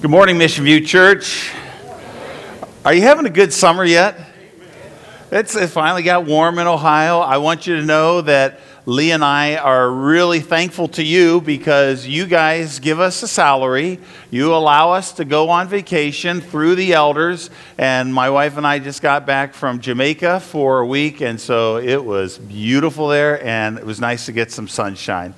Good morning, Mission View Church. Are you having a good summer yet? It's, it finally got warm in Ohio. I want you to know that Lee and I are really thankful to you because you guys give us a salary. You allow us to go on vacation through the elders. And my wife and I just got back from Jamaica for a week, and so it was beautiful there, and it was nice to get some sunshine.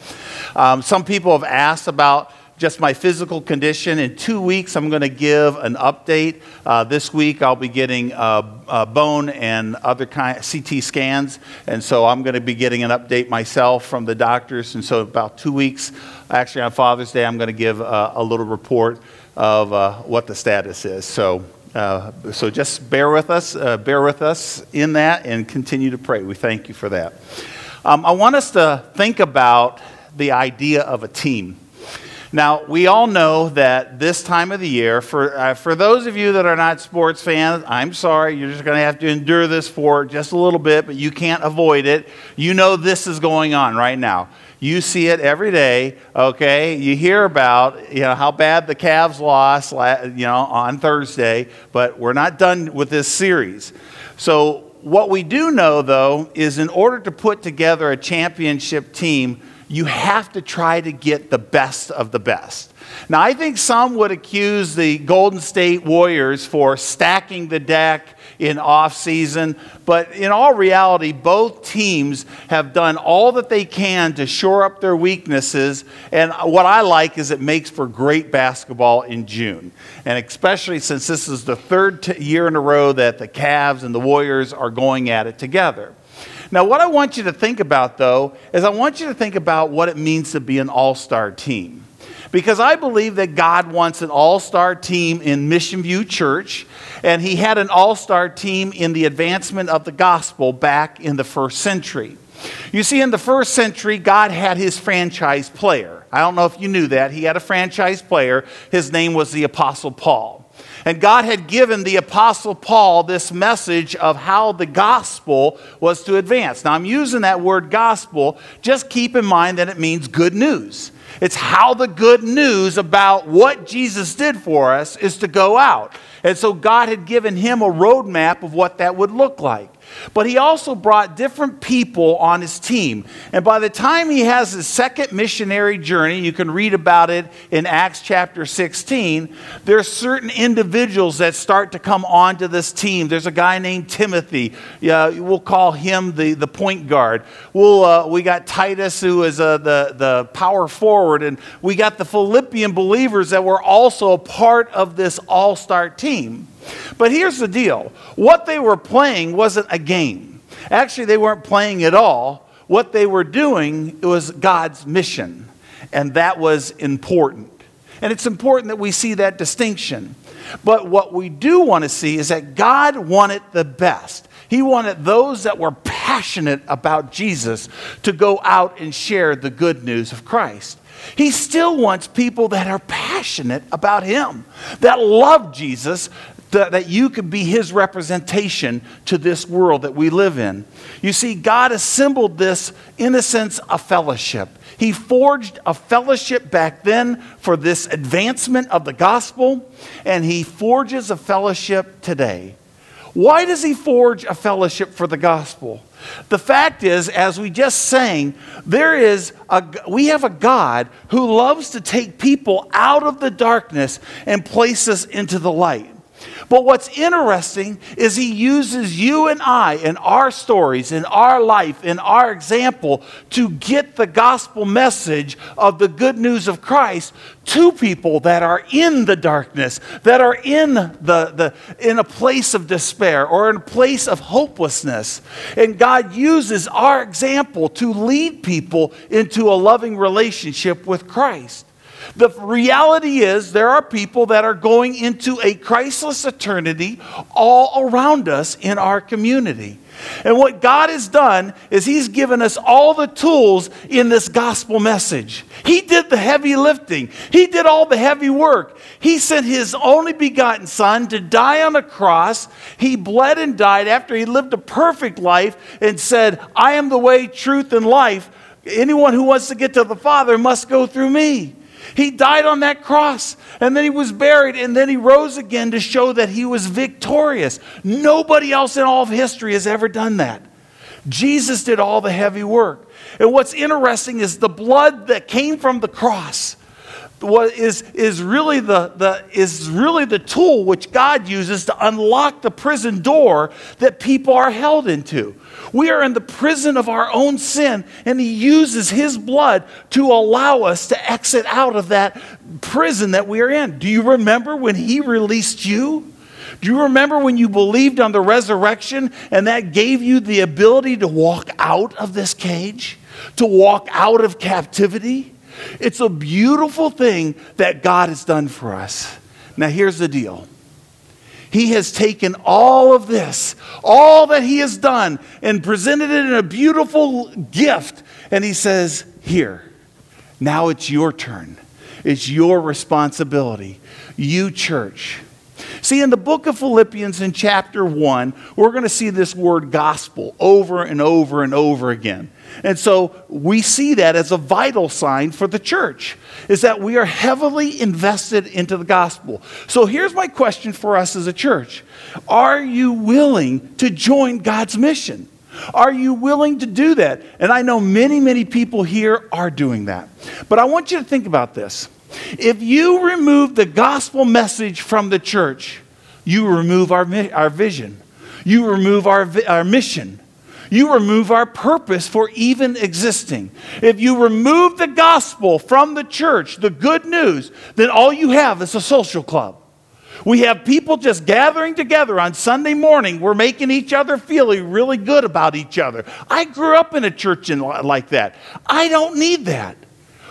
Um, some people have asked about just my physical condition. In two weeks, I'm going to give an update. Uh, this week, I'll be getting uh, uh, bone and other kind CT scans, and so I'm going to be getting an update myself from the doctors. And so, about two weeks, actually on Father's Day, I'm going to give uh, a little report of uh, what the status is. So. Uh, so just bear with us, bear with us in that, and continue to pray. We thank you for that. Um, I want us to think about the idea of a team. Now, we all know that this time of the year, for, uh, for those of you that are not sports fans, I'm sorry, you're just going to have to endure this for just a little bit, but you can't avoid it. You know this is going on right now. You see it every day, okay? You hear about you know, how bad the Cavs lost you know, on Thursday, but we're not done with this series. So, what we do know, though, is in order to put together a championship team, you have to try to get the best of the best. Now, I think some would accuse the Golden State Warriors for stacking the deck in off season, but in all reality, both teams have done all that they can to shore up their weaknesses. And what I like is it makes for great basketball in June. And especially since this is the third t- year in a row that the Cavs and the Warriors are going at it together. Now, what I want you to think about, though, is I want you to think about what it means to be an all star team. Because I believe that God wants an all star team in Mission View Church, and He had an all star team in the advancement of the gospel back in the first century. You see, in the first century, God had His franchise player. I don't know if you knew that. He had a franchise player. His name was the Apostle Paul. And God had given the Apostle Paul this message of how the gospel was to advance. Now, I'm using that word gospel. Just keep in mind that it means good news. It's how the good news about what Jesus did for us is to go out. And so God had given him a roadmap of what that would look like. But he also brought different people on his team. And by the time he has his second missionary journey, you can read about it in Acts chapter 16, there's certain individuals that start to come onto this team. There's a guy named Timothy. We'll call him the, the point guard. We'll, uh, we got Titus, who is uh, the, the power forward. And we got the Philippian believers that were also a part of this all star team. But here's the deal what they were playing wasn't a game. Actually, they weren't playing at all. What they were doing was God's mission, and that was important. And it's important that we see that distinction. But what we do want to see is that God wanted the best. He wanted those that were passionate about Jesus to go out and share the good news of Christ. He still wants people that are passionate about Him, that love Jesus, that, that you could be his representation to this world that we live in. You see, God assembled this in a sense a fellowship. He forged a fellowship back then for this advancement of the gospel, and he forges a fellowship today. Why does he forge a fellowship for the gospel? The fact is, as we just sang, there is a, we have a God who loves to take people out of the darkness and place us into the light. But what's interesting is he uses you and I in our stories, in our life, in our example to get the gospel message of the good news of Christ to people that are in the darkness, that are in, the, the, in a place of despair or in a place of hopelessness. And God uses our example to lead people into a loving relationship with Christ. The reality is, there are people that are going into a Christless eternity all around us in our community. And what God has done is He's given us all the tools in this gospel message. He did the heavy lifting, He did all the heavy work. He sent His only begotten Son to die on a cross. He bled and died after He lived a perfect life and said, I am the way, truth, and life. Anyone who wants to get to the Father must go through me. He died on that cross and then he was buried and then he rose again to show that he was victorious. Nobody else in all of history has ever done that. Jesus did all the heavy work. And what's interesting is the blood that came from the cross what is, is, really the, the, is really the tool which God uses to unlock the prison door that people are held into. We are in the prison of our own sin, and He uses His blood to allow us to exit out of that prison that we are in. Do you remember when He released you? Do you remember when you believed on the resurrection and that gave you the ability to walk out of this cage, to walk out of captivity? It's a beautiful thing that God has done for us. Now, here's the deal He has taken all of this, all that He has done, and presented it in a beautiful gift. And He says, Here, now it's your turn. It's your responsibility. You, church. See, in the book of Philippians, in chapter 1, we're going to see this word gospel over and over and over again. And so we see that as a vital sign for the church, is that we are heavily invested into the gospel. So here's my question for us as a church Are you willing to join God's mission? Are you willing to do that? And I know many, many people here are doing that. But I want you to think about this. If you remove the gospel message from the church, you remove our, our vision, you remove our, our mission. You remove our purpose for even existing. If you remove the gospel from the church, the good news, then all you have is a social club. We have people just gathering together on Sunday morning. We're making each other feel really good about each other. I grew up in a church in, like that. I don't need that.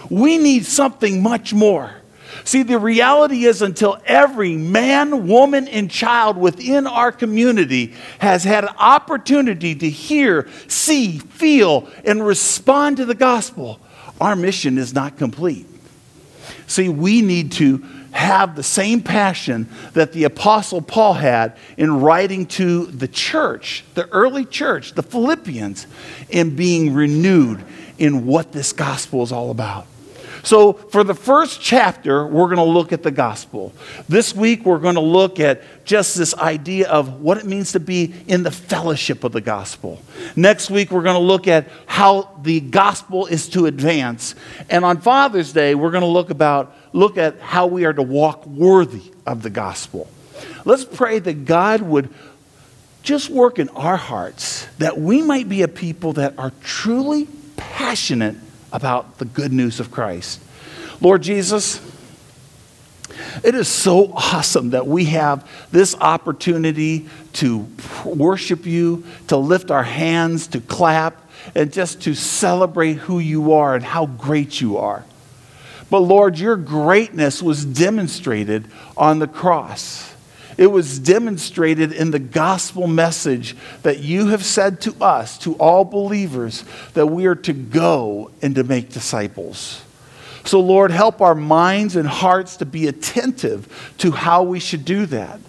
We need something much more. See, the reality is, until every man, woman, and child within our community has had an opportunity to hear, see, feel, and respond to the gospel, our mission is not complete. See, we need to have the same passion that the Apostle Paul had in writing to the church, the early church, the Philippians, in being renewed in what this gospel is all about. So, for the first chapter, we're going to look at the gospel. This week, we're going to look at just this idea of what it means to be in the fellowship of the gospel. Next week, we're going to look at how the gospel is to advance. And on Father's Day, we're going to look about look at how we are to walk worthy of the gospel. Let's pray that God would just work in our hearts that we might be a people that are truly passionate about the good news of Christ. Lord Jesus, it is so awesome that we have this opportunity to worship you, to lift our hands, to clap, and just to celebrate who you are and how great you are. But Lord, your greatness was demonstrated on the cross. It was demonstrated in the gospel message that you have said to us, to all believers, that we are to go and to make disciples. So, Lord, help our minds and hearts to be attentive to how we should do that.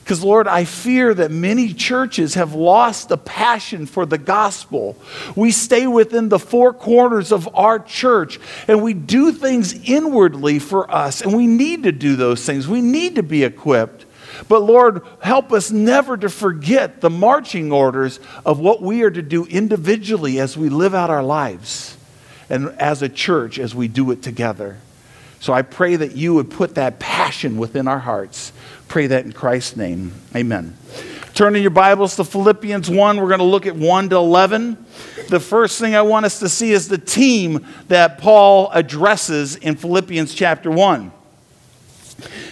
Because, Lord, I fear that many churches have lost the passion for the gospel. We stay within the four corners of our church and we do things inwardly for us, and we need to do those things. We need to be equipped. But Lord, help us never to forget the marching orders of what we are to do individually as we live out our lives and as a church as we do it together. So I pray that you would put that passion within our hearts. Pray that in Christ's name. Amen. Turn in your Bibles to Philippians 1. We're going to look at 1 to 11. The first thing I want us to see is the team that Paul addresses in Philippians chapter 1.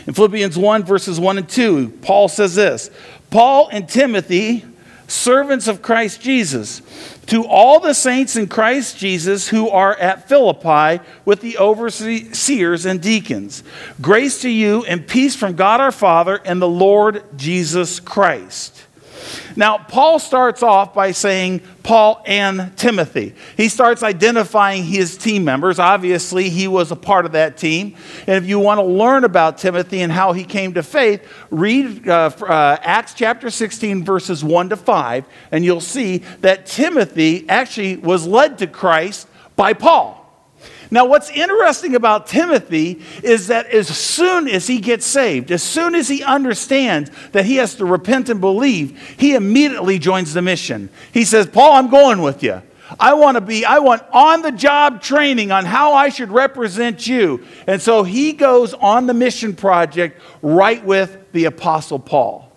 In Philippians 1, verses 1 and 2, Paul says this Paul and Timothy, servants of Christ Jesus, to all the saints in Christ Jesus who are at Philippi with the overseers and deacons, grace to you and peace from God our Father and the Lord Jesus Christ. Now, Paul starts off by saying Paul and Timothy. He starts identifying his team members. Obviously, he was a part of that team. And if you want to learn about Timothy and how he came to faith, read uh, uh, Acts chapter 16, verses 1 to 5, and you'll see that Timothy actually was led to Christ by Paul. Now, what's interesting about Timothy is that as soon as he gets saved, as soon as he understands that he has to repent and believe, he immediately joins the mission. He says, Paul, I'm going with you. I want to be, I want on the job training on how I should represent you. And so he goes on the mission project right with the Apostle Paul.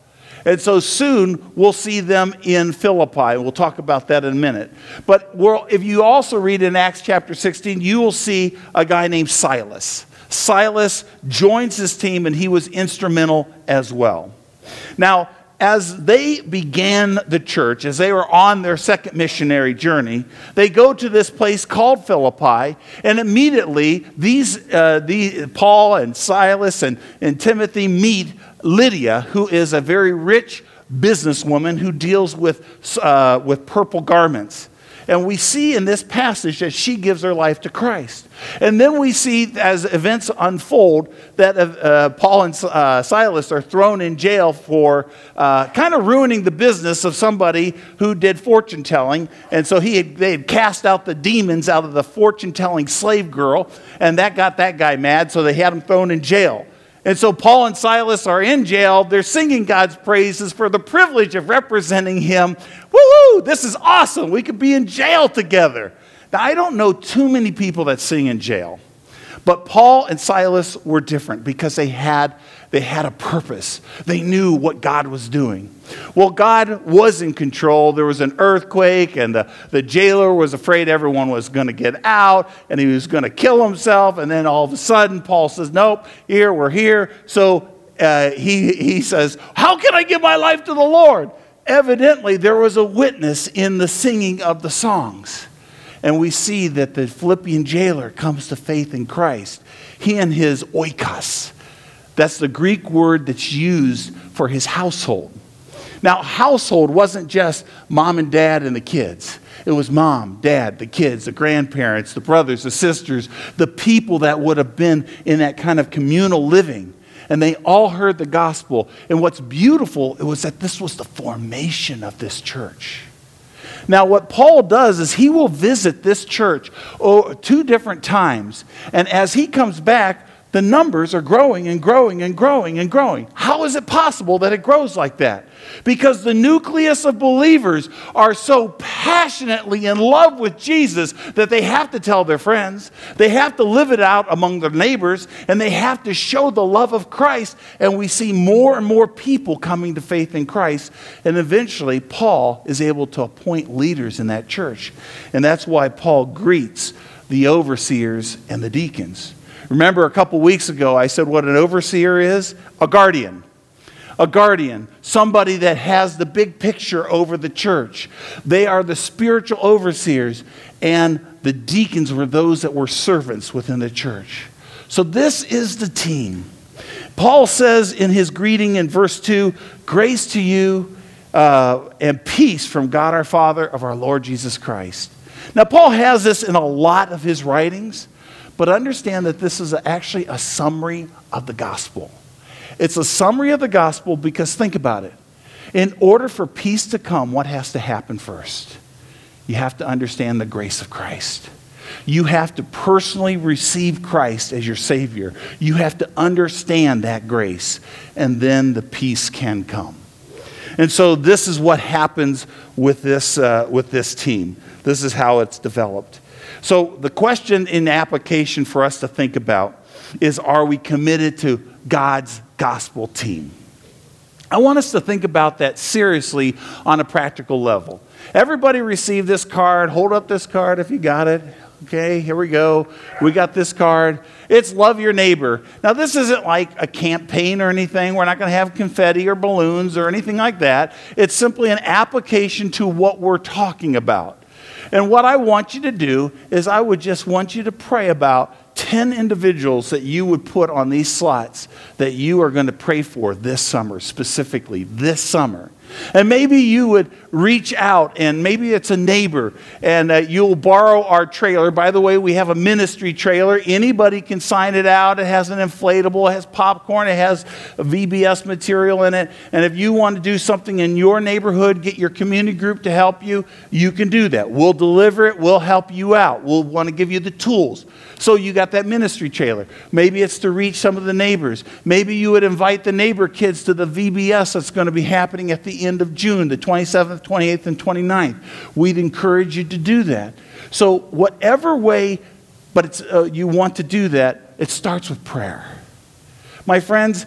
And so soon we'll see them in Philippi. We'll talk about that in a minute. But if you also read in Acts chapter 16, you will see a guy named Silas. Silas joins his team and he was instrumental as well. Now, as they began the church, as they were on their second missionary journey, they go to this place called Philippi, and immediately these, uh, the, Paul and Silas and, and Timothy meet Lydia, who is a very rich businesswoman who deals with, uh, with purple garments. And we see in this passage that she gives her life to Christ. And then we see, as events unfold, that uh, Paul and uh, Silas are thrown in jail for uh, kind of ruining the business of somebody who did fortune telling. And so he had, they had cast out the demons out of the fortune telling slave girl, and that got that guy mad, so they had him thrown in jail. And so Paul and Silas are in jail. They're singing God's praises for the privilege of representing him. Woo hoo! This is awesome. We could be in jail together. Now, I don't know too many people that sing in jail. But Paul and Silas were different because they had, they had a purpose. They knew what God was doing. Well, God was in control. There was an earthquake, and the, the jailer was afraid everyone was going to get out, and he was going to kill himself. And then all of a sudden, Paul says, Nope, here, we're here. So uh, he, he says, How can I give my life to the Lord? Evidently, there was a witness in the singing of the songs. And we see that the Philippian jailer comes to faith in Christ. He and his oikos, that's the Greek word that's used for his household. Now, household wasn't just mom and dad and the kids. It was mom, dad, the kids, the grandparents, the brothers, the sisters, the people that would have been in that kind of communal living. And they all heard the gospel. And what's beautiful, it was that this was the formation of this church. Now, what Paul does is he will visit this church oh, two different times. And as he comes back, the numbers are growing and growing and growing and growing. How is it possible that it grows like that? Because the nucleus of believers are so passionately in love with Jesus that they have to tell their friends, they have to live it out among their neighbors, and they have to show the love of Christ. And we see more and more people coming to faith in Christ. And eventually, Paul is able to appoint leaders in that church. And that's why Paul greets the overseers and the deacons. Remember a couple weeks ago, I said what an overseer is? A guardian. A guardian, somebody that has the big picture over the church. They are the spiritual overseers, and the deacons were those that were servants within the church. So, this is the team. Paul says in his greeting in verse 2 Grace to you uh, and peace from God our Father of our Lord Jesus Christ. Now, Paul has this in a lot of his writings. But understand that this is actually a summary of the gospel. It's a summary of the gospel because think about it. In order for peace to come, what has to happen first? You have to understand the grace of Christ. You have to personally receive Christ as your Savior. You have to understand that grace, and then the peace can come. And so, this is what happens with this, uh, with this team. This is how it's developed. So, the question in application for us to think about is are we committed to God's gospel team? I want us to think about that seriously on a practical level. Everybody receive this card. Hold up this card if you got it. Okay, here we go. We got this card. It's love your neighbor. Now, this isn't like a campaign or anything. We're not going to have confetti or balloons or anything like that. It's simply an application to what we're talking about. And what I want you to do is, I would just want you to pray about 10 individuals that you would put on these slots that you are going to pray for this summer, specifically this summer. And maybe you would reach out, and maybe it's a neighbor, and uh, you'll borrow our trailer. By the way, we have a ministry trailer. Anybody can sign it out. It has an inflatable, it has popcorn, it has VBS material in it. And if you want to do something in your neighborhood, get your community group to help you, you can do that. We'll deliver it, we'll help you out. We'll want to give you the tools. So you got that ministry trailer. Maybe it's to reach some of the neighbors. Maybe you would invite the neighbor kids to the VBS that's going to be happening at the end of June, the 27th, 28th, and 29th. We'd encourage you to do that. So, whatever way but it's, uh, you want to do that, it starts with prayer. My friends,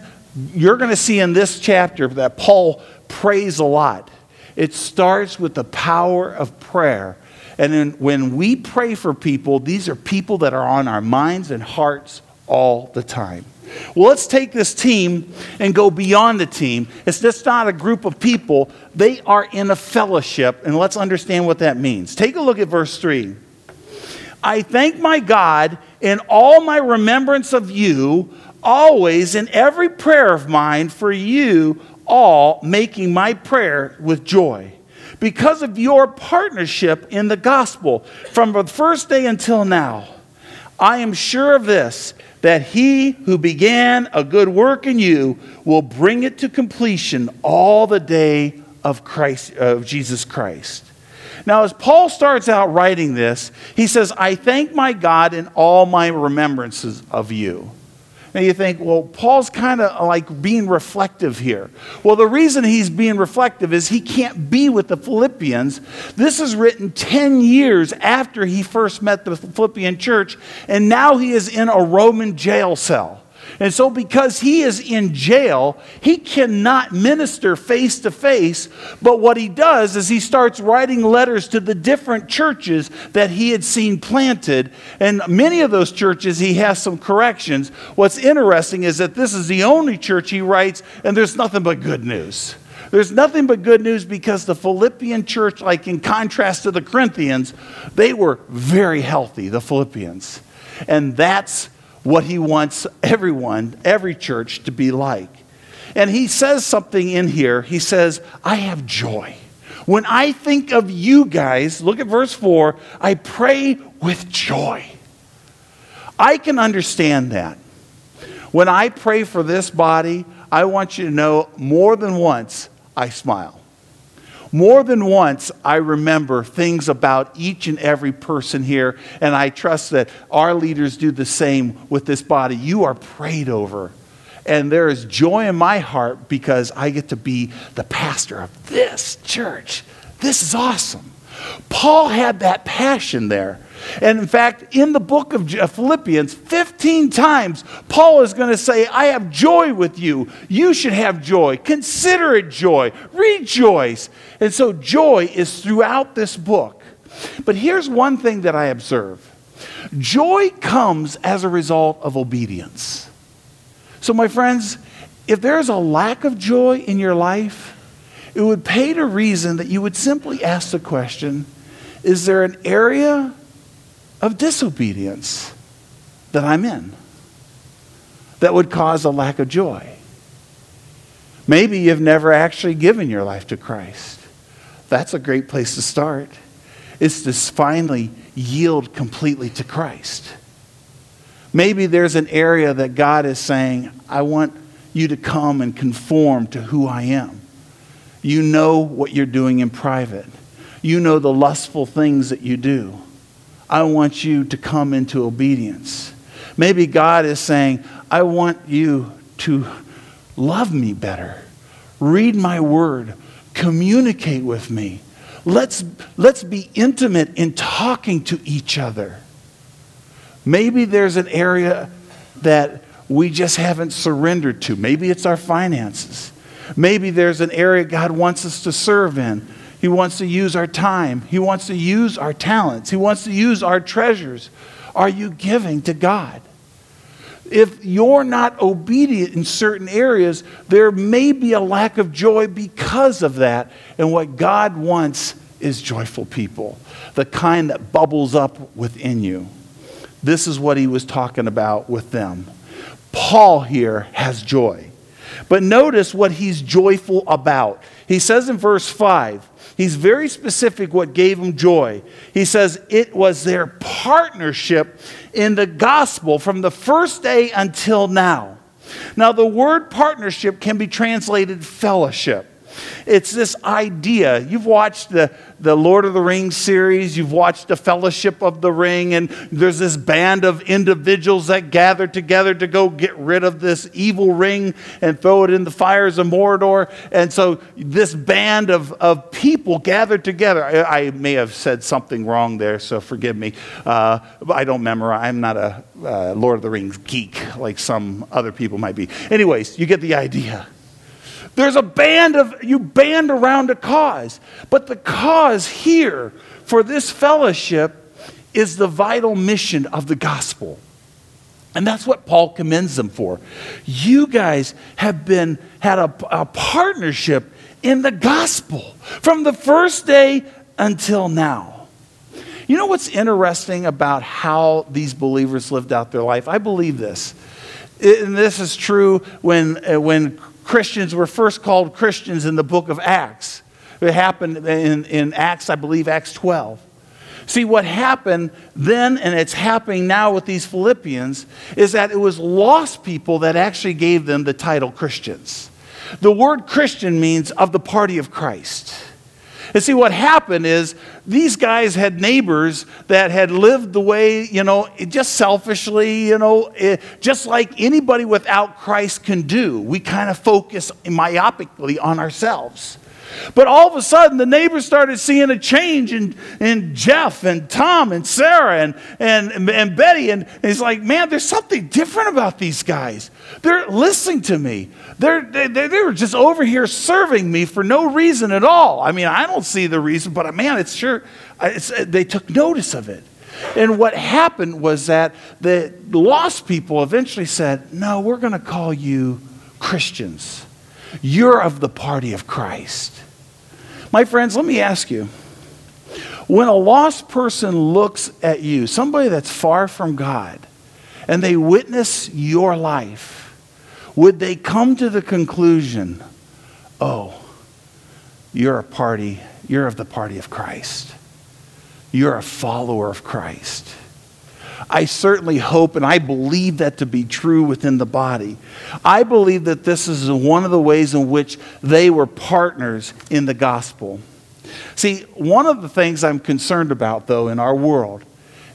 you're going to see in this chapter that Paul prays a lot. It starts with the power of prayer. And then when we pray for people, these are people that are on our minds and hearts all the time. Well, let's take this team and go beyond the team. It's just not a group of people, they are in a fellowship, and let's understand what that means. Take a look at verse 3. I thank my God in all my remembrance of you, always in every prayer of mine for you all, making my prayer with joy. Because of your partnership in the gospel from the first day until now, I am sure of this that he who began a good work in you will bring it to completion all the day of Christ of Jesus Christ. Now as Paul starts out writing this, he says, "I thank my God in all my remembrances of you." Now you think, well, Paul's kind of like being reflective here. Well, the reason he's being reflective is he can't be with the Philippians. This is written 10 years after he first met the Philippian church, and now he is in a Roman jail cell. And so, because he is in jail, he cannot minister face to face. But what he does is he starts writing letters to the different churches that he had seen planted. And many of those churches, he has some corrections. What's interesting is that this is the only church he writes, and there's nothing but good news. There's nothing but good news because the Philippian church, like in contrast to the Corinthians, they were very healthy, the Philippians. And that's what he wants everyone, every church to be like. And he says something in here. He says, I have joy. When I think of you guys, look at verse 4, I pray with joy. I can understand that. When I pray for this body, I want you to know more than once I smile. More than once, I remember things about each and every person here, and I trust that our leaders do the same with this body. You are prayed over. And there is joy in my heart because I get to be the pastor of this church. This is awesome. Paul had that passion there. And in fact, in the book of uh, Philippians, 15 times, Paul is going to say, I have joy with you. You should have joy. Consider it joy. Rejoice. And so, joy is throughout this book. But here's one thing that I observe joy comes as a result of obedience. So, my friends, if there's a lack of joy in your life, it would pay to reason that you would simply ask the question Is there an area of disobedience that I'm in that would cause a lack of joy? Maybe you've never actually given your life to Christ. That's a great place to start. It's to finally yield completely to Christ. Maybe there's an area that God is saying, I want you to come and conform to who I am. You know what you're doing in private. You know the lustful things that you do. I want you to come into obedience. Maybe God is saying, I want you to love me better, read my word, communicate with me. Let's, let's be intimate in talking to each other. Maybe there's an area that we just haven't surrendered to. Maybe it's our finances. Maybe there's an area God wants us to serve in. He wants to use our time. He wants to use our talents. He wants to use our treasures. Are you giving to God? If you're not obedient in certain areas, there may be a lack of joy because of that. And what God wants is joyful people, the kind that bubbles up within you. This is what he was talking about with them. Paul here has joy. But notice what he's joyful about. He says in verse 5, he's very specific what gave him joy. He says it was their partnership in the gospel from the first day until now. Now, the word partnership can be translated fellowship. It's this idea. You've watched the, the Lord of the Rings series, you've watched the Fellowship of the Ring, and there's this band of individuals that gather together to go get rid of this evil ring and throw it in the fires of Mordor. And so this band of, of people gathered together. I, I may have said something wrong there, so forgive me. Uh, I don't memorize, I'm not a uh, Lord of the Rings geek like some other people might be. Anyways, you get the idea. There's a band of, you band around a cause. But the cause here for this fellowship is the vital mission of the gospel. And that's what Paul commends them for. You guys have been, had a, a partnership in the gospel from the first day until now. You know what's interesting about how these believers lived out their life? I believe this. And this is true when, uh, when Christians were first called Christians in the book of Acts. It happened in, in Acts, I believe, Acts 12. See, what happened then, and it's happening now with these Philippians, is that it was lost people that actually gave them the title Christians. The word Christian means of the party of Christ. And see, what happened is these guys had neighbors that had lived the way, you know, just selfishly, you know, eh, just like anybody without Christ can do. We kind of focus myopically on ourselves. But all of a sudden, the neighbors started seeing a change in, in Jeff and Tom and Sarah and, and, and Betty. And, he's like, man, there's something different about these guys. They're listening to me. They're, they, they were just over here serving me for no reason at all. I mean, I don't see the reason, but uh, man, it's sure, uh, it's, uh, they took notice of it. And what happened was that the lost people eventually said, no, we're going to call you Christians. You're of the party of Christ. My friends, let me ask you when a lost person looks at you, somebody that's far from God, and they witness your life, would they come to the conclusion, oh, you're a party, you're of the party of Christ? You're a follower of Christ. I certainly hope and I believe that to be true within the body. I believe that this is one of the ways in which they were partners in the gospel. See, one of the things I'm concerned about, though, in our world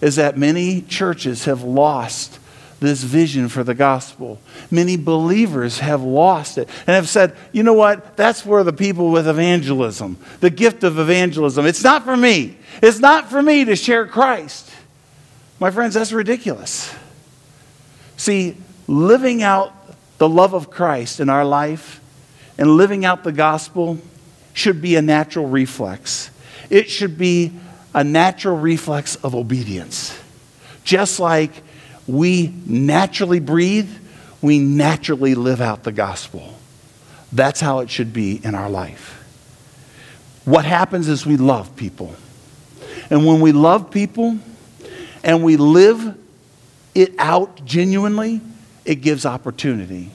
is that many churches have lost this vision for the gospel. Many believers have lost it and have said, you know what? That's for the people with evangelism, the gift of evangelism. It's not for me. It's not for me to share Christ. My friends, that's ridiculous. See, living out the love of Christ in our life and living out the gospel should be a natural reflex. It should be a natural reflex of obedience. Just like we naturally breathe, we naturally live out the gospel. That's how it should be in our life. What happens is we love people. And when we love people, and we live it out genuinely, it gives opportunity.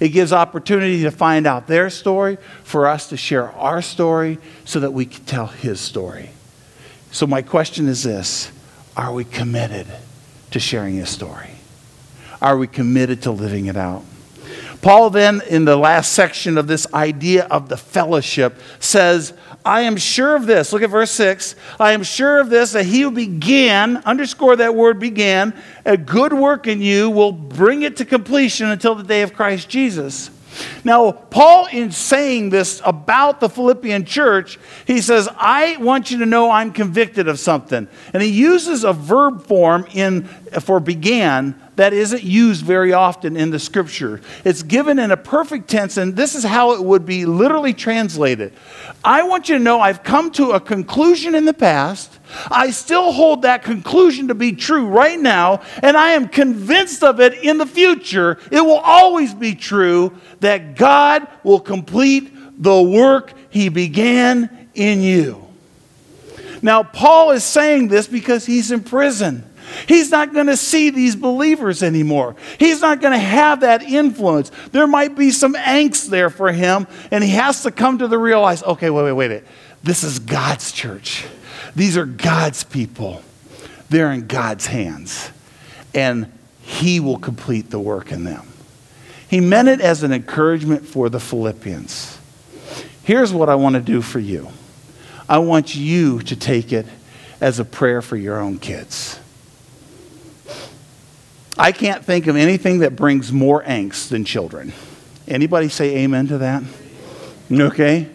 It gives opportunity to find out their story, for us to share our story so that we can tell his story. So, my question is this Are we committed to sharing his story? Are we committed to living it out? Paul, then, in the last section of this idea of the fellowship, says, I am sure of this. Look at verse 6. I am sure of this that he who began, underscore that word began, a good work in you will bring it to completion until the day of Christ Jesus. Now, Paul, in saying this about the Philippian church, he says, I want you to know I'm convicted of something. And he uses a verb form in, for began that isn't used very often in the scripture. It's given in a perfect tense, and this is how it would be literally translated. I want you to know I've come to a conclusion in the past. I still hold that conclusion to be true right now, and I am convinced of it in the future. It will always be true that God will complete the work He began in you. Now, Paul is saying this because he's in prison. He's not going to see these believers anymore. He's not going to have that influence. There might be some angst there for him, and he has to come to the realize okay, wait, wait, wait. wait. This is God's church. These are God's people. They're in God's hands. And He will complete the work in them. He meant it as an encouragement for the Philippians. Here's what I want to do for you I want you to take it as a prayer for your own kids. I can't think of anything that brings more angst than children. Anybody say amen to that? Okay?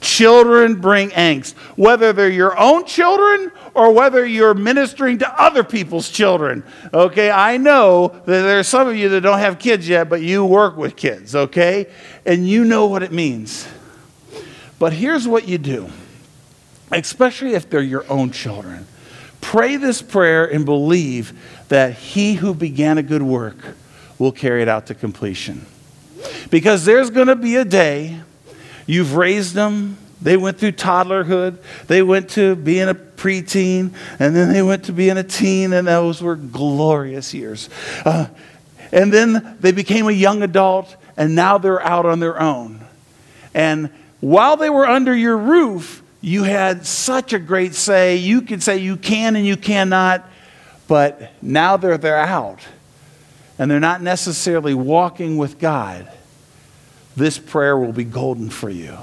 Children bring angst, whether they're your own children or whether you're ministering to other people's children. Okay, I know that there are some of you that don't have kids yet, but you work with kids, okay? And you know what it means. But here's what you do, especially if they're your own children. Pray this prayer and believe that he who began a good work will carry it out to completion. Because there's going to be a day You've raised them. They went through toddlerhood. They went to being a preteen, and then they went to being a teen, and those were glorious years. Uh, and then they became a young adult, and now they're out on their own. And while they were under your roof, you had such a great say. You could say you can and you cannot, but now they're, they're out, and they're not necessarily walking with God this prayer will be golden for you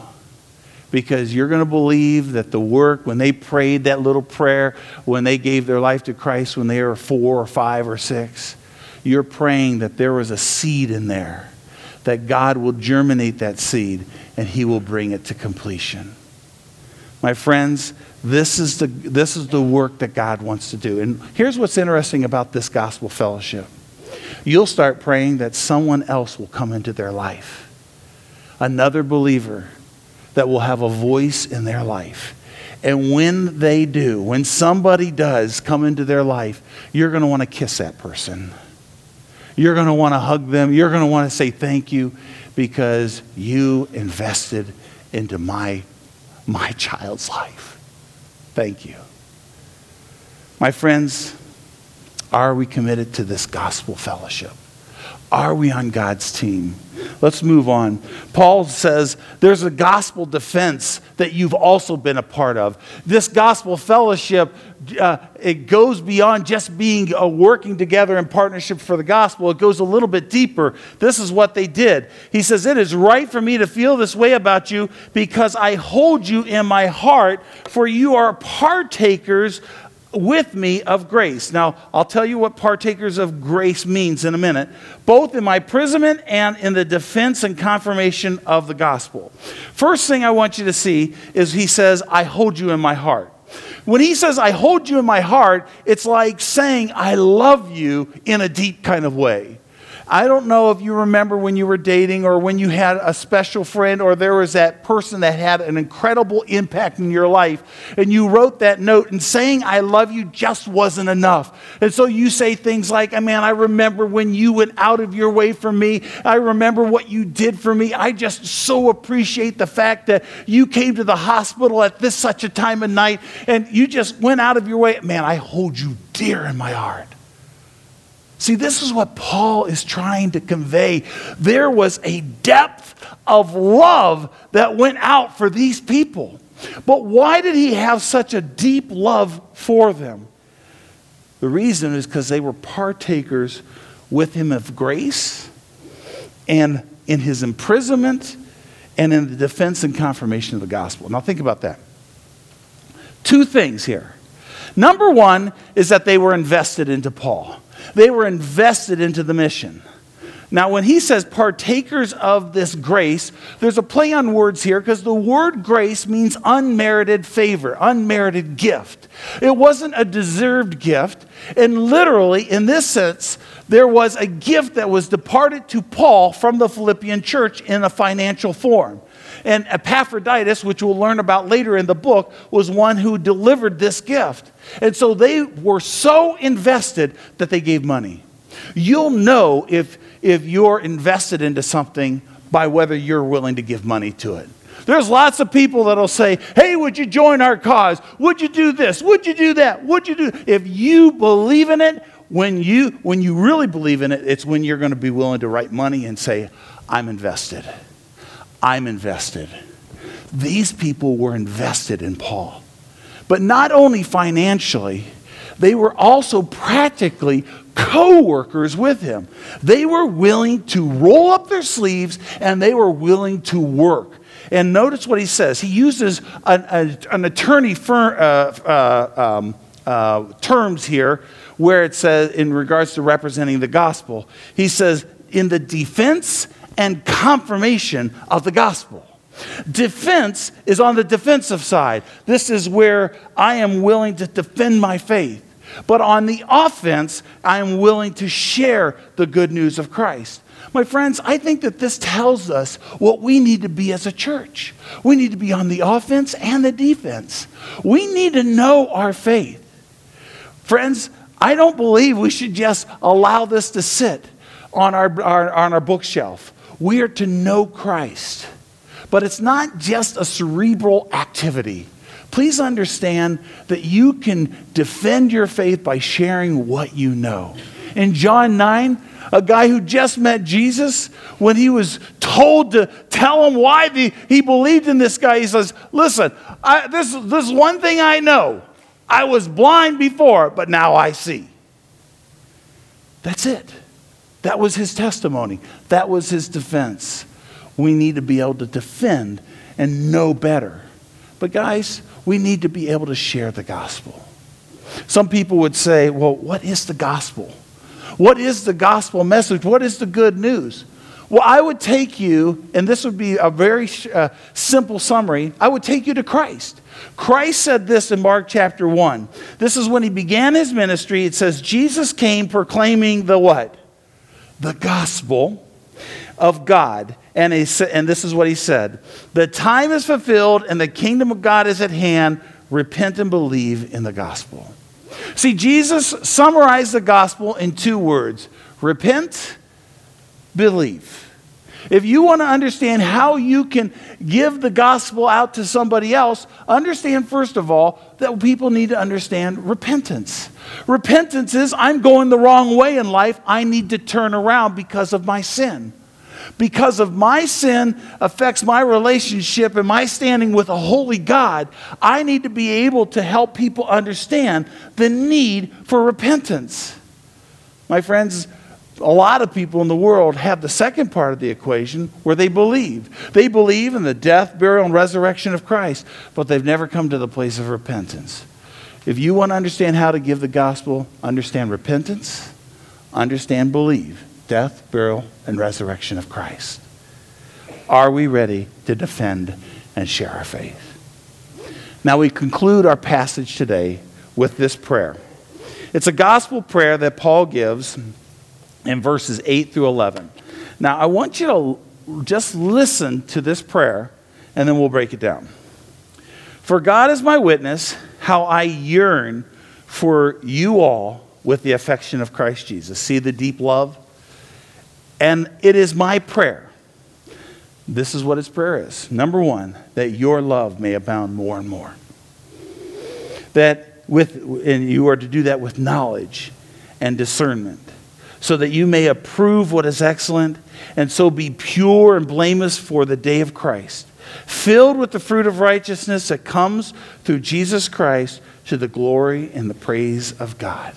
because you're going to believe that the work, when they prayed that little prayer, when they gave their life to Christ when they were four or five or six, you're praying that there was a seed in there, that God will germinate that seed and He will bring it to completion. My friends, this is the, this is the work that God wants to do. And here's what's interesting about this gospel fellowship you'll start praying that someone else will come into their life another believer that will have a voice in their life. And when they do, when somebody does come into their life, you're going to want to kiss that person. You're going to want to hug them. You're going to want to say thank you because you invested into my, my child's life. Thank you. My friends, are we committed to this gospel fellowship? Are we on God's team? Let's move on. Paul says there's a gospel defense that you've also been a part of. This gospel fellowship, uh, it goes beyond just being a working together in partnership for the gospel. It goes a little bit deeper. This is what they did. He says, It is right for me to feel this way about you because I hold you in my heart, for you are partakers with me of grace. Now, I'll tell you what partakers of grace means in a minute, both in my imprisonment and in the defense and confirmation of the gospel. First thing I want you to see is he says, I hold you in my heart. When he says, I hold you in my heart, it's like saying, I love you in a deep kind of way. I don't know if you remember when you were dating or when you had a special friend or there was that person that had an incredible impact in your life and you wrote that note and saying I love you just wasn't enough. And so you say things like, man, I remember when you went out of your way for me. I remember what you did for me. I just so appreciate the fact that you came to the hospital at this such a time of night and you just went out of your way. Man, I hold you dear in my heart. See, this is what Paul is trying to convey. There was a depth of love that went out for these people. But why did he have such a deep love for them? The reason is because they were partakers with him of grace and in his imprisonment and in the defense and confirmation of the gospel. Now, think about that. Two things here. Number one is that they were invested into Paul. They were invested into the mission. Now, when he says partakers of this grace, there's a play on words here because the word grace means unmerited favor, unmerited gift. It wasn't a deserved gift. And literally, in this sense, there was a gift that was departed to Paul from the Philippian church in a financial form. And Epaphroditus, which we'll learn about later in the book, was one who delivered this gift. And so they were so invested that they gave money. You'll know if, if you're invested into something by whether you're willing to give money to it. There's lots of people that'll say, Hey, would you join our cause? Would you do this? Would you do that? Would you do? If you believe in it, when you, when you really believe in it, it's when you're going to be willing to write money and say, I'm invested. I'm invested. These people were invested in Paul. But not only financially, they were also practically co workers with him. They were willing to roll up their sleeves and they were willing to work. And notice what he says. He uses an, a, an attorney firm, uh, uh, um, uh, terms here where it says, in regards to representing the gospel, he says, in the defense and confirmation of the gospel. Defense is on the defensive side. This is where I am willing to defend my faith. But on the offense, I am willing to share the good news of Christ. My friends, I think that this tells us what we need to be as a church. We need to be on the offense and the defense. We need to know our faith. Friends, I don't believe we should just allow this to sit on our, our, on our bookshelf. We are to know Christ. But it's not just a cerebral activity. Please understand that you can defend your faith by sharing what you know. In John 9, a guy who just met Jesus, when he was told to tell him why the, he believed in this guy, he says, Listen, I, this, this is one thing I know. I was blind before, but now I see. That's it. That was his testimony. That was his defense. We need to be able to defend and know better. But, guys, we need to be able to share the gospel. Some people would say, well, what is the gospel? What is the gospel message? What is the good news? Well, I would take you, and this would be a very uh, simple summary, I would take you to Christ. Christ said this in Mark chapter 1. This is when he began his ministry. It says, Jesus came proclaiming the what? The gospel of God. And, he, and this is what he said The time is fulfilled and the kingdom of God is at hand. Repent and believe in the gospel. See, Jesus summarized the gospel in two words repent, believe. If you want to understand how you can give the gospel out to somebody else, understand first of all that people need to understand repentance. Repentance is I'm going the wrong way in life. I need to turn around because of my sin because of my sin affects my relationship and my standing with a holy God, I need to be able to help people understand the need for repentance. My friends, a lot of people in the world have the second part of the equation where they believe. They believe in the death, burial, and resurrection of Christ, but they've never come to the place of repentance. If you want to understand how to give the gospel, understand repentance, understand believe death, burial, and resurrection of Christ. Are we ready to defend and share our faith? Now, we conclude our passage today with this prayer. It's a gospel prayer that Paul gives in verses 8 through 11. Now, I want you to just listen to this prayer, and then we'll break it down. For God is my witness, how I yearn for you all with the affection of Christ Jesus. See the deep love? And it is my prayer. This is what his prayer is. Number one, that your love may abound more and more. That with, and you are to do that with knowledge and discernment, so that you may approve what is excellent, and so be pure and blameless for the day of Christ, filled with the fruit of righteousness that comes through Jesus Christ to the glory and the praise of God.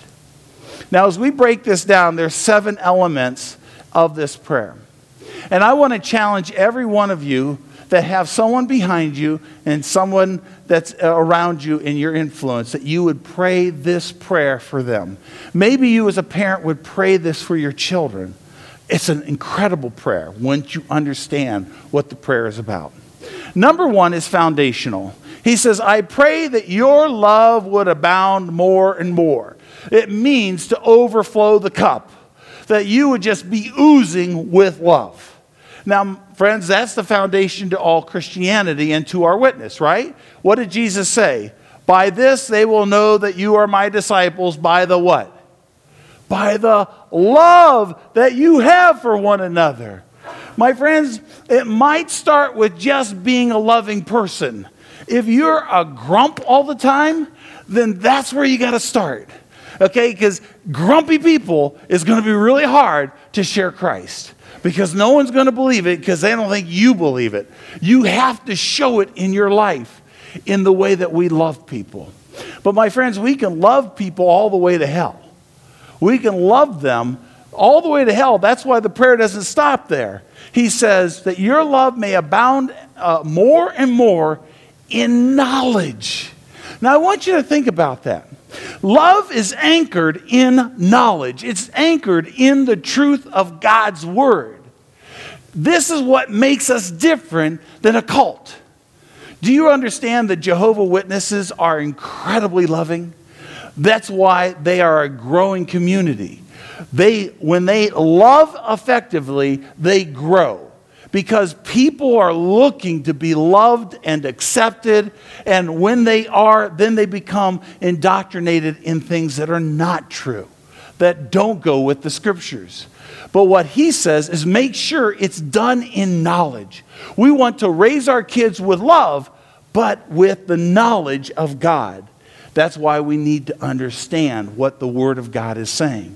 Now, as we break this down, there's seven elements of this prayer. And I want to challenge every one of you that have someone behind you and someone that's uh, around you in your influence that you would pray this prayer for them. Maybe you, as a parent, would pray this for your children. It's an incredible prayer once you understand what the prayer is about. Number one is foundational. He says, I pray that your love would abound more and more. It means to overflow the cup that you would just be oozing with love. Now, friends, that's the foundation to all Christianity and to our witness, right? What did Jesus say? By this they will know that you are my disciples by the what? By the love that you have for one another. My friends, it might start with just being a loving person. If you're a grump all the time, then that's where you got to start. Okay? Because grumpy people is going to be really hard to share Christ because no one's going to believe it because they don't think you believe it. You have to show it in your life in the way that we love people. But my friends, we can love people all the way to hell. We can love them all the way to hell. That's why the prayer doesn't stop there. He says that your love may abound uh, more and more in knowledge. Now, I want you to think about that. Love is anchored in knowledge, it's anchored in the truth of God's word. This is what makes us different than a cult. Do you understand that Jehovah Witnesses are incredibly loving? That's why they are a growing community. They, when they love effectively, they grow because people are looking to be loved and accepted. And when they are, then they become indoctrinated in things that are not true, that don't go with the scriptures. But what he says is make sure it's done in knowledge. We want to raise our kids with love, but with the knowledge of God. That's why we need to understand what the Word of God is saying.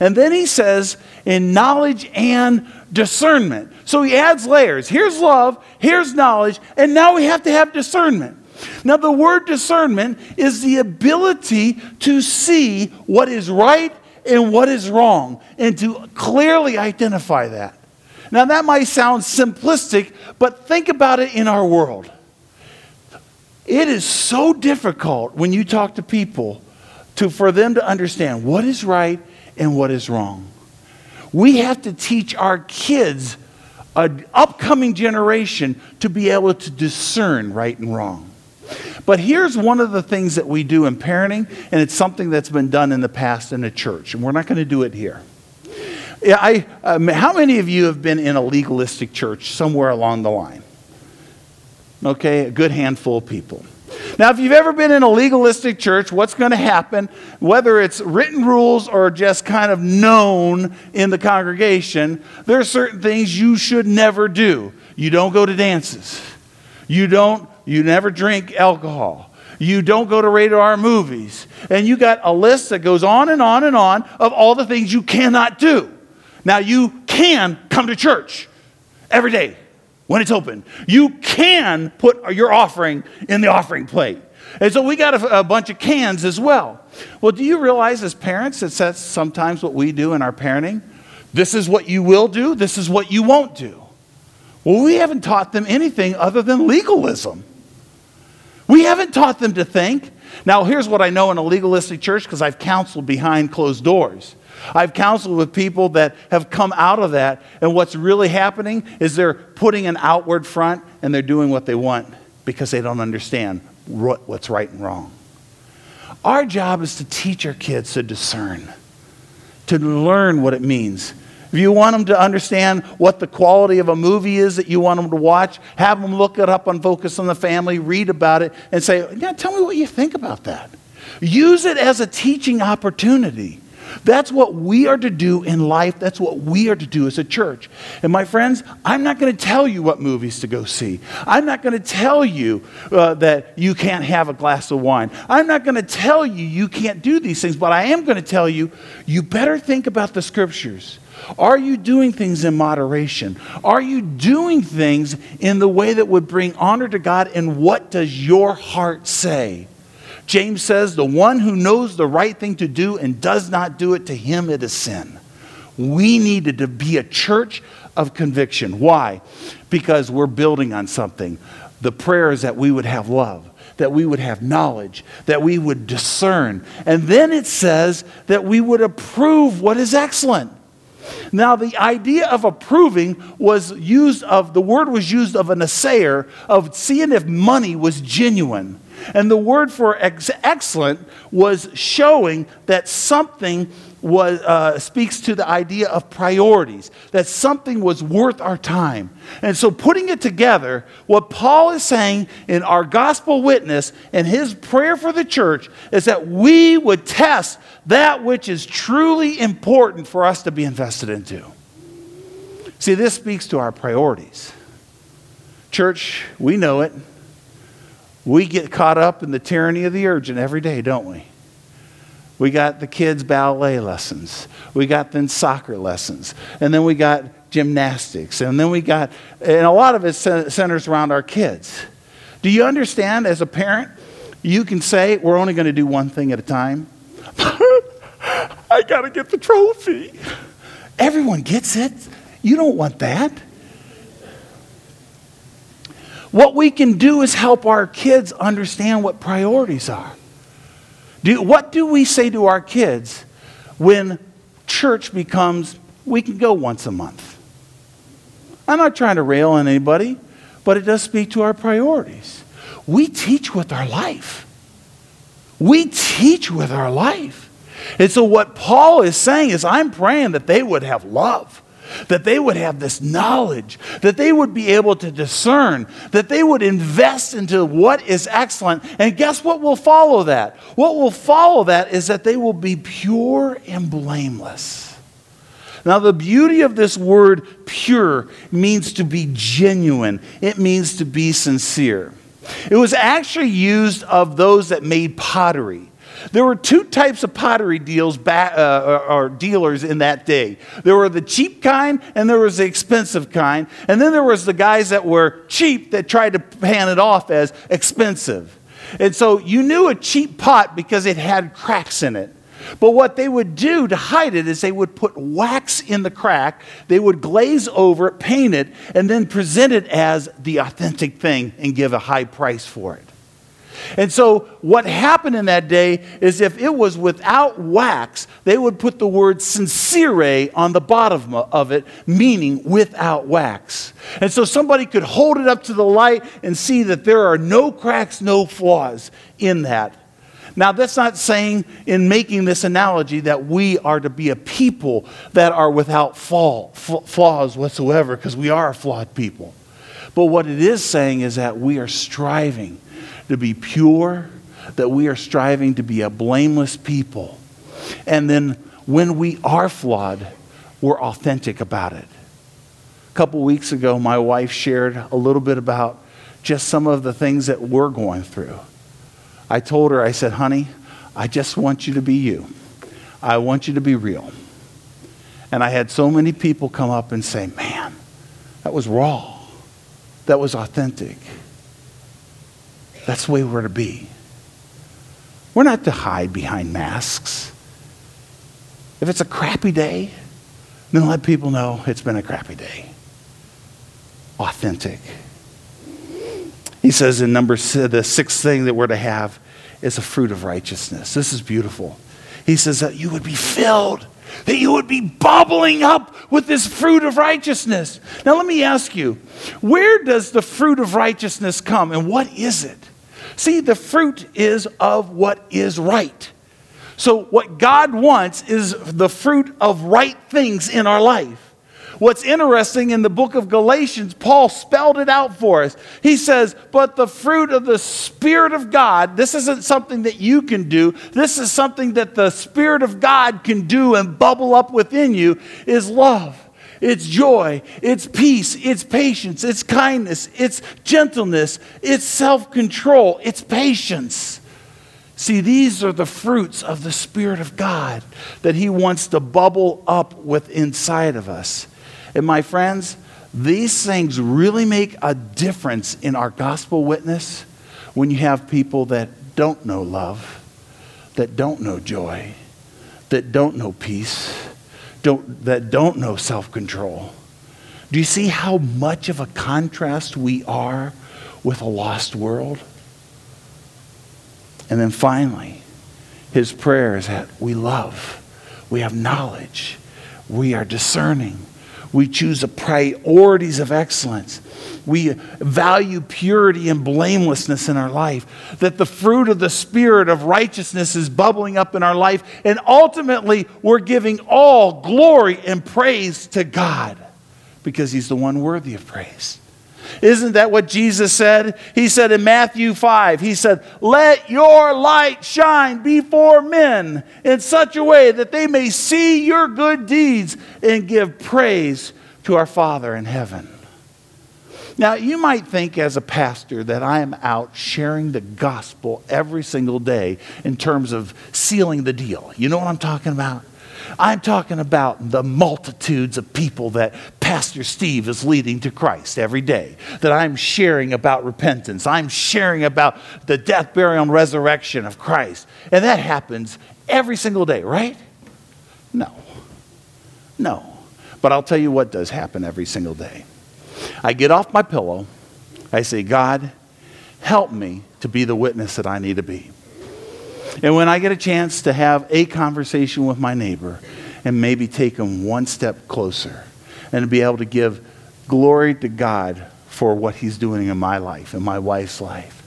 And then he says, in knowledge and discernment. So he adds layers. Here's love, here's knowledge, and now we have to have discernment. Now, the word discernment is the ability to see what is right and what is wrong, and to clearly identify that. Now, that might sound simplistic, but think about it in our world. It is so difficult when you talk to people to, for them to understand what is right and what is wrong. We have to teach our kids, an upcoming generation, to be able to discern right and wrong. But here's one of the things that we do in parenting, and it's something that's been done in the past in the church, and we're not going to do it here. I, um, how many of you have been in a legalistic church somewhere along the line? Okay, a good handful of people. Now, if you've ever been in a legalistic church, what's going to happen, whether it's written rules or just kind of known in the congregation, there are certain things you should never do. You don't go to dances. You don't, you never drink alcohol. You don't go to rated R movies. And you got a list that goes on and on and on of all the things you cannot do. Now, you can come to church every day when it's open. You can put your offering in the offering plate. And so we got a, a, bunch of cans as well. Well, do you realize as parents that that's sometimes what we do in our parenting? This is what you will do, this is what you won't do. Well, we haven't taught them anything other than legalism. We haven't taught them to think. Now, here's what I know in a legalistic church because I've counseled behind closed doors. I've counseled with people that have come out of that, and what's really happening is they're putting an outward front and they're doing what they want because they don't understand what's right and wrong. Our job is to teach our kids to discern, to learn what it means. If you want them to understand what the quality of a movie is that you want them to watch, have them look it up on Focus on the Family, read about it, and say, yeah, tell me what you think about that. Use it as a teaching opportunity. That's what we are to do in life. That's what we are to do as a church. And my friends, I'm not going to tell you what movies to go see. I'm not going to tell you uh, that you can't have a glass of wine. I'm not going to tell you you can't do these things, but I am going to tell you you better think about the scriptures. Are you doing things in moderation? Are you doing things in the way that would bring honor to God? And what does your heart say? James says, The one who knows the right thing to do and does not do it, to him it is sin. We needed to be a church of conviction. Why? Because we're building on something. The prayer is that we would have love, that we would have knowledge, that we would discern. And then it says that we would approve what is excellent. Now, the idea of approving was used of, the word was used of an assayer, of seeing if money was genuine. And the word for ex- excellent was showing that something was, uh, speaks to the idea of priorities, that something was worth our time. And so, putting it together, what Paul is saying in our gospel witness and his prayer for the church is that we would test that which is truly important for us to be invested into. See, this speaks to our priorities. Church, we know it. We get caught up in the tyranny of the urgent every day, don't we? We got the kids' ballet lessons. We got then soccer lessons. And then we got gymnastics. And then we got, and a lot of it centers around our kids. Do you understand as a parent? You can say, we're only going to do one thing at a time. I got to get the trophy. Everyone gets it. You don't want that. What we can do is help our kids understand what priorities are. Do, what do we say to our kids when church becomes, we can go once a month? I'm not trying to rail on anybody, but it does speak to our priorities. We teach with our life. We teach with our life. And so, what Paul is saying is, I'm praying that they would have love that they would have this knowledge, that they would be able to discern, that they would invest into what is excellent. And guess what will follow that? What will follow that is that they will be pure and blameless. Now, the beauty of this word pure means to be genuine, it means to be sincere. It was actually used of those that made pottery. There were two types of pottery deals ba- uh, or dealers in that day. There were the cheap kind and there was the expensive kind. And then there was the guys that were cheap that tried to hand it off as expensive. And so you knew a cheap pot because it had cracks in it. But what they would do to hide it is they would put wax in the crack, they would glaze over it, paint it, and then present it as the authentic thing and give a high price for it. And so, what happened in that day is if it was without wax, they would put the word sincere on the bottom of it, meaning without wax. And so, somebody could hold it up to the light and see that there are no cracks, no flaws in that. Now, that's not saying in making this analogy that we are to be a people that are without fall, flaws whatsoever, because we are a flawed people. But what it is saying is that we are striving to be pure, that we are striving to be a blameless people. And then when we are flawed, we're authentic about it. A couple weeks ago, my wife shared a little bit about just some of the things that we're going through. I told her, I said, honey, I just want you to be you. I want you to be real. And I had so many people come up and say, man, that was raw. That was authentic. That's the way we're to be. We're not to hide behind masks. If it's a crappy day, then let people know it's been a crappy day. Authentic. He says in number six, the sixth thing that we're to have is a fruit of righteousness. This is beautiful. He says that you would be filled, that you would be bubbling up with this fruit of righteousness. Now, let me ask you where does the fruit of righteousness come and what is it? See, the fruit is of what is right. So, what God wants is the fruit of right things in our life. What's interesting in the book of Galatians, Paul spelled it out for us. He says, But the fruit of the Spirit of God, this isn't something that you can do, this is something that the Spirit of God can do and bubble up within you, is love it's joy, it's peace, it's patience, it's kindness, it's gentleness, it's self control, it's patience. See, these are the fruits of the Spirit of God that He wants to bubble up with inside of us. And my friends, these things really make a difference in our gospel witness when you have people that don't know love, that don't know joy, that don't know peace don't, that don't know self control. Do you see how much of a contrast we are with a lost world? And then finally, his prayer is that we love, we have knowledge, we are discerning, we choose the priorities of excellence. We value purity and blamelessness in our life. That the fruit of the Spirit of righteousness is bubbling up in our life. And ultimately, we're giving all glory and praise to God because He's the one worthy of praise. Isn't that what Jesus said? He said in Matthew 5, He said, Let your light shine before men in such a way that they may see your good deeds and give praise to our Father in heaven. Now, you might think as a pastor that I am out sharing the gospel every single day in terms of sealing the deal. You know what I'm talking about? I'm talking about the multitudes of people that Pastor Steve is leading to Christ every day, that I'm sharing about repentance. I'm sharing about the death, burial, and resurrection of Christ. And that happens every single day, right? No. No. But I'll tell you what does happen every single day. I get off my pillow, I say, God, help me to be the witness that I need to be. And when I get a chance to have a conversation with my neighbor and maybe take them one step closer and be able to give glory to God for what He's doing in my life, in my wife's life.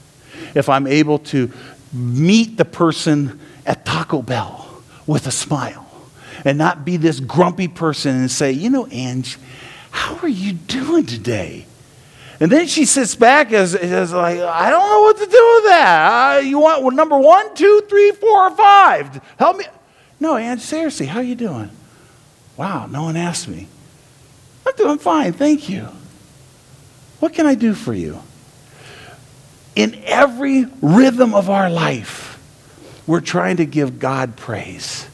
If I'm able to meet the person at Taco Bell with a smile and not be this grumpy person and say, you know, Ange, how are you doing today? And then she sits back as, as like, I don't know what to do with that. You want well, number one, two, three, four, or five? Help me. No, Ange, seriously, how are you doing? Wow, no one asked me. I'm doing fine, thank you. What can I do for you? In every rhythm of our life, we're trying to give God praise.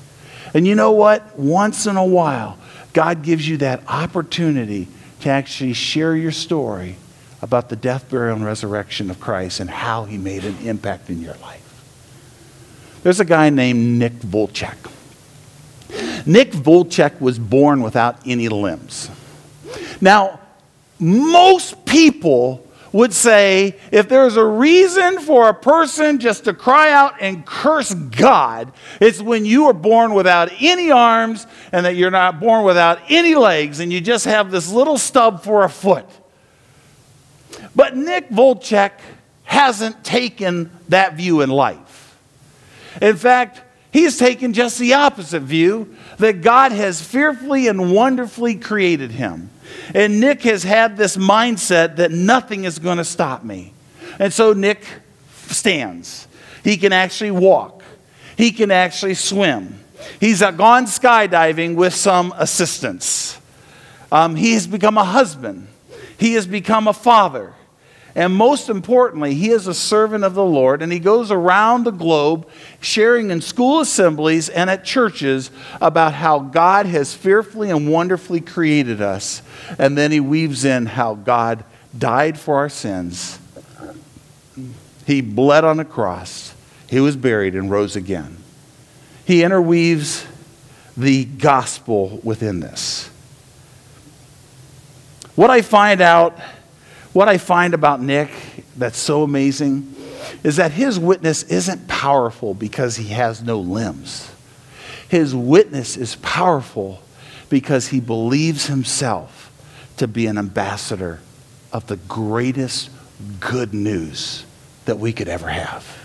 And you know what? Once in a while, God gives you that opportunity to actually share your story about the death, burial, and resurrection of Christ and how he made an impact in your life. There's a guy named Nick Vujicic. Nick Vujicic was born without any limbs. Now, most people would say if there's a reason for a person just to cry out and curse God, it's when you are born without any arms and that you're not born without any legs and you just have this little stub for a foot. But Nick Vujicic hasn't taken that view in life. In fact, he's taken just the opposite view that God has fearfully and wonderfully created him. And Nick has had this mindset that nothing is going to stop me. And so Nick stands. He can actually walk, he can actually swim. He's gone skydiving with some assistance. Um, he has become a husband, he has become a father. And most importantly, he is a servant of the Lord, and he goes around the globe sharing in school assemblies and at churches about how God has fearfully and wonderfully created us. And then he weaves in how God died for our sins. He bled on the cross, he was buried, and rose again. He interweaves the gospel within this. What I find out what I find about Nick that's so amazing is that his witness isn't powerful because he has no limbs. His witness is powerful because he believes himself to be an ambassador of the greatest good news that we could ever have.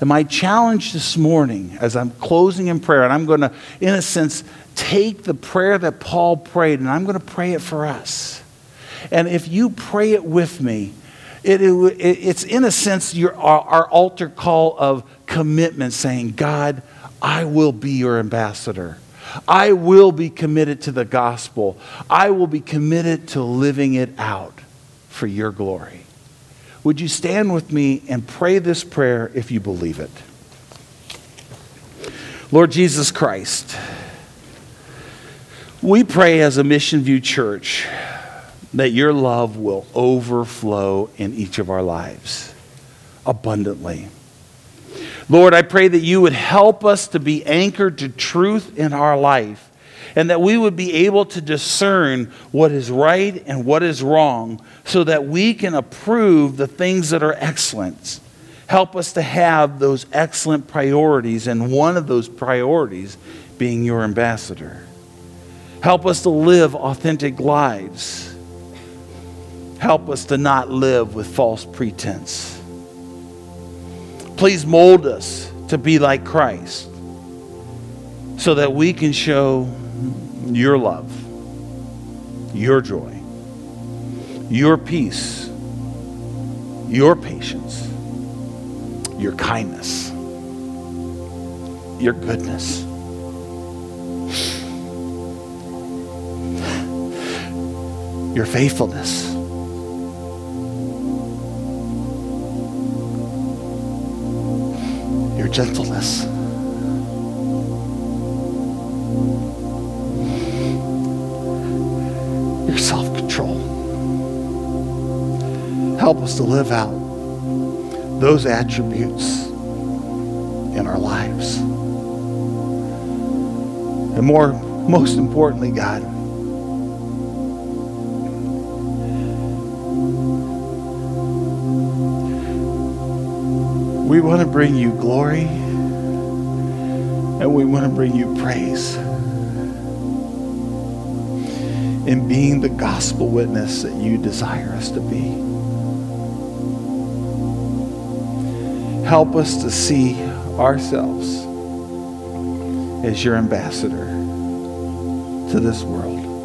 And my challenge this morning, as I'm closing in prayer, and I'm going to, in a sense, take the prayer that Paul prayed and I'm going to pray it for us. And if you pray it with me, it, it, it's in a sense your, our, our altar call of commitment saying, God, I will be your ambassador. I will be committed to the gospel. I will be committed to living it out for your glory. Would you stand with me and pray this prayer if you believe it? Lord Jesus Christ, we pray as a Mission View church that your love will overflow in each of our lives abundantly. Lord, I pray that you would help us to be anchored to truth in our life and that we would be able to discern what is right and what is wrong so that we can approve the things that are excellent. Help us to have those excellent priorities, and one of those priorities being your ambassador. Help us to live authentic lives Help us to not live with false pretense. Please mold us to be like Christ so that we can show your love, your joy, your peace, your patience, your kindness, your goodness. your faithfulness. Your gentleness. Help us to live out those attributes in our lives. And more, most importantly, God, we want to bring you glory and we want to bring you praise in being the gospel witness that you desire us to be. Help us to see ourselves as your ambassador to this world.